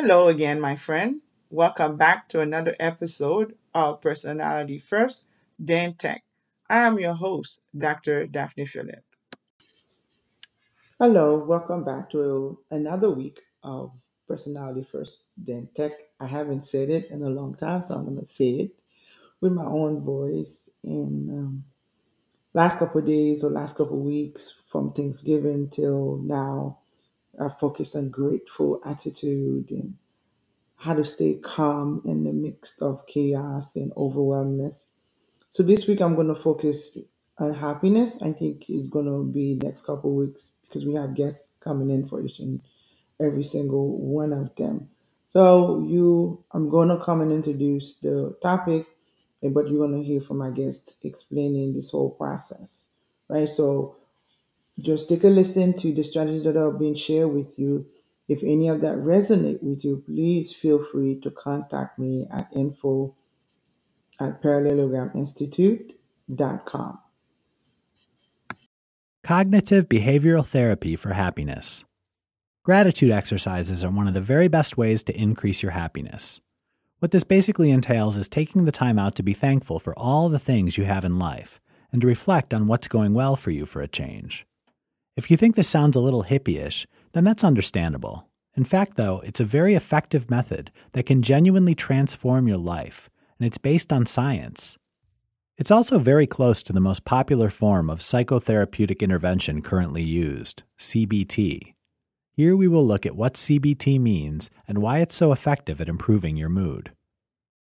Hello again, my friend. Welcome back to another episode of Personality First, then Tech. I am your host, Dr. Daphne Phillip. Hello, welcome back to another week of Personality First, then Tech. I haven't said it in a long time, so I'm going to say it with my own voice. And um, last couple of days or last couple of weeks, from Thanksgiving till now, I focused on grateful attitude and how to stay calm in the midst of chaos and overwhelmness. So this week I'm going to focus on happiness. I think is going to be next couple weeks because we have guests coming in for each and every single one of them. So you, I'm going to come and introduce the topic, eh, but you're going to hear from my guest explaining this whole process, right? So just take a listen to the strategies that are being shared with you. If any of that resonate with you, please feel free to contact me at info at parallelograminstitute.com. Cognitive behavioral therapy for happiness. Gratitude exercises are one of the very best ways to increase your happiness. What this basically entails is taking the time out to be thankful for all the things you have in life and to reflect on what's going well for you for a change. If you think this sounds a little hippie-ish, then that's understandable. In fact, though, it's a very effective method that can genuinely transform your life, and it's based on science. It's also very close to the most popular form of psychotherapeutic intervention currently used, CBT. Here we will look at what CBT means and why it's so effective at improving your mood.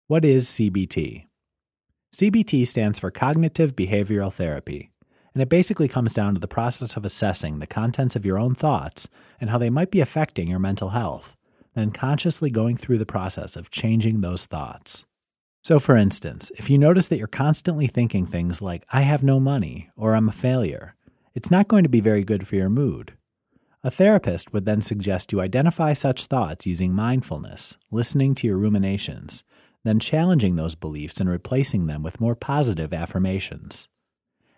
What is CBT? CBT stands for Cognitive Behavioral Therapy and it basically comes down to the process of assessing the contents of your own thoughts and how they might be affecting your mental health, then consciously going through the process of changing those thoughts. So, for instance, if you notice that you're constantly thinking things like, I have no money, or I'm a failure, it's not going to be very good for your mood. A therapist would then suggest you identify such thoughts using mindfulness, listening to your ruminations, then challenging those beliefs and replacing them with more positive affirmations.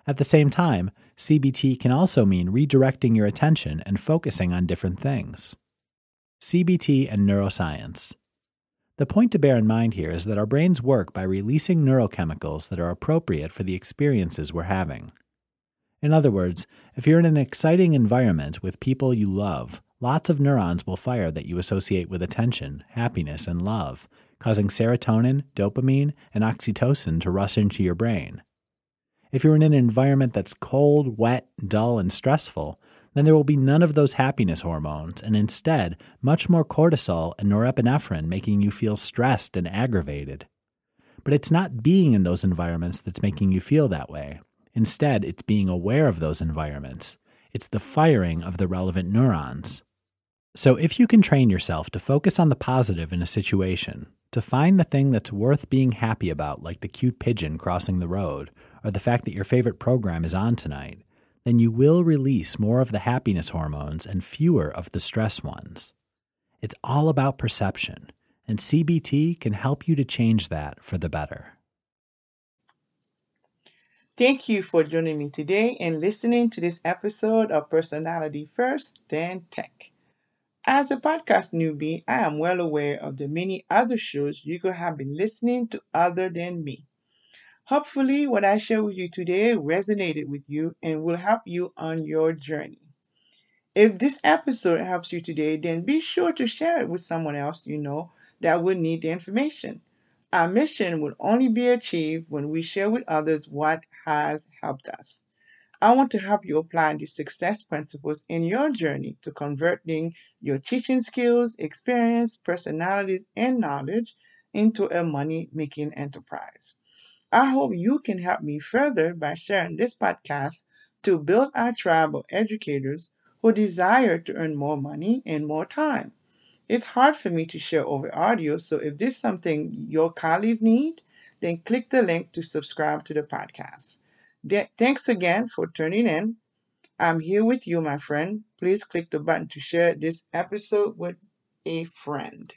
At the same time, CBT can also mean redirecting your attention and focusing on different things. CBT and neuroscience. The point to bear in mind here is that our brains work by releasing neurochemicals that are appropriate for the experiences we're having. In other words, if you're in an exciting environment with people you love, lots of neurons will fire that you associate with attention, happiness, and love, causing serotonin, dopamine, and oxytocin to rush into your brain. If you're in an environment that's cold, wet, dull, and stressful, then there will be none of those happiness hormones, and instead, much more cortisol and norepinephrine making you feel stressed and aggravated. But it's not being in those environments that's making you feel that way. Instead, it's being aware of those environments. It's the firing of the relevant neurons. So, if you can train yourself to focus on the positive in a situation, to find the thing that's worth being happy about, like the cute pigeon crossing the road, or the fact that your favorite program is on tonight, then you will release more of the happiness hormones and fewer of the stress ones. It's all about perception, and CBT can help you to change that for the better. Thank you for joining me today and listening to this episode of Personality First, then Tech. As a podcast newbie, I am well aware of the many other shows you could have been listening to other than me. Hopefully, what I share with you today resonated with you and will help you on your journey. If this episode helps you today, then be sure to share it with someone else you know that will need the information. Our mission will only be achieved when we share with others what has helped us. I want to help you apply these success principles in your journey to converting your teaching skills, experience, personalities, and knowledge into a money making enterprise. I hope you can help me further by sharing this podcast to build our tribe of educators who desire to earn more money and more time. It's hard for me to share over audio, so if this is something your colleagues need, then click the link to subscribe to the podcast. De- thanks again for tuning in. I'm here with you, my friend. Please click the button to share this episode with a friend.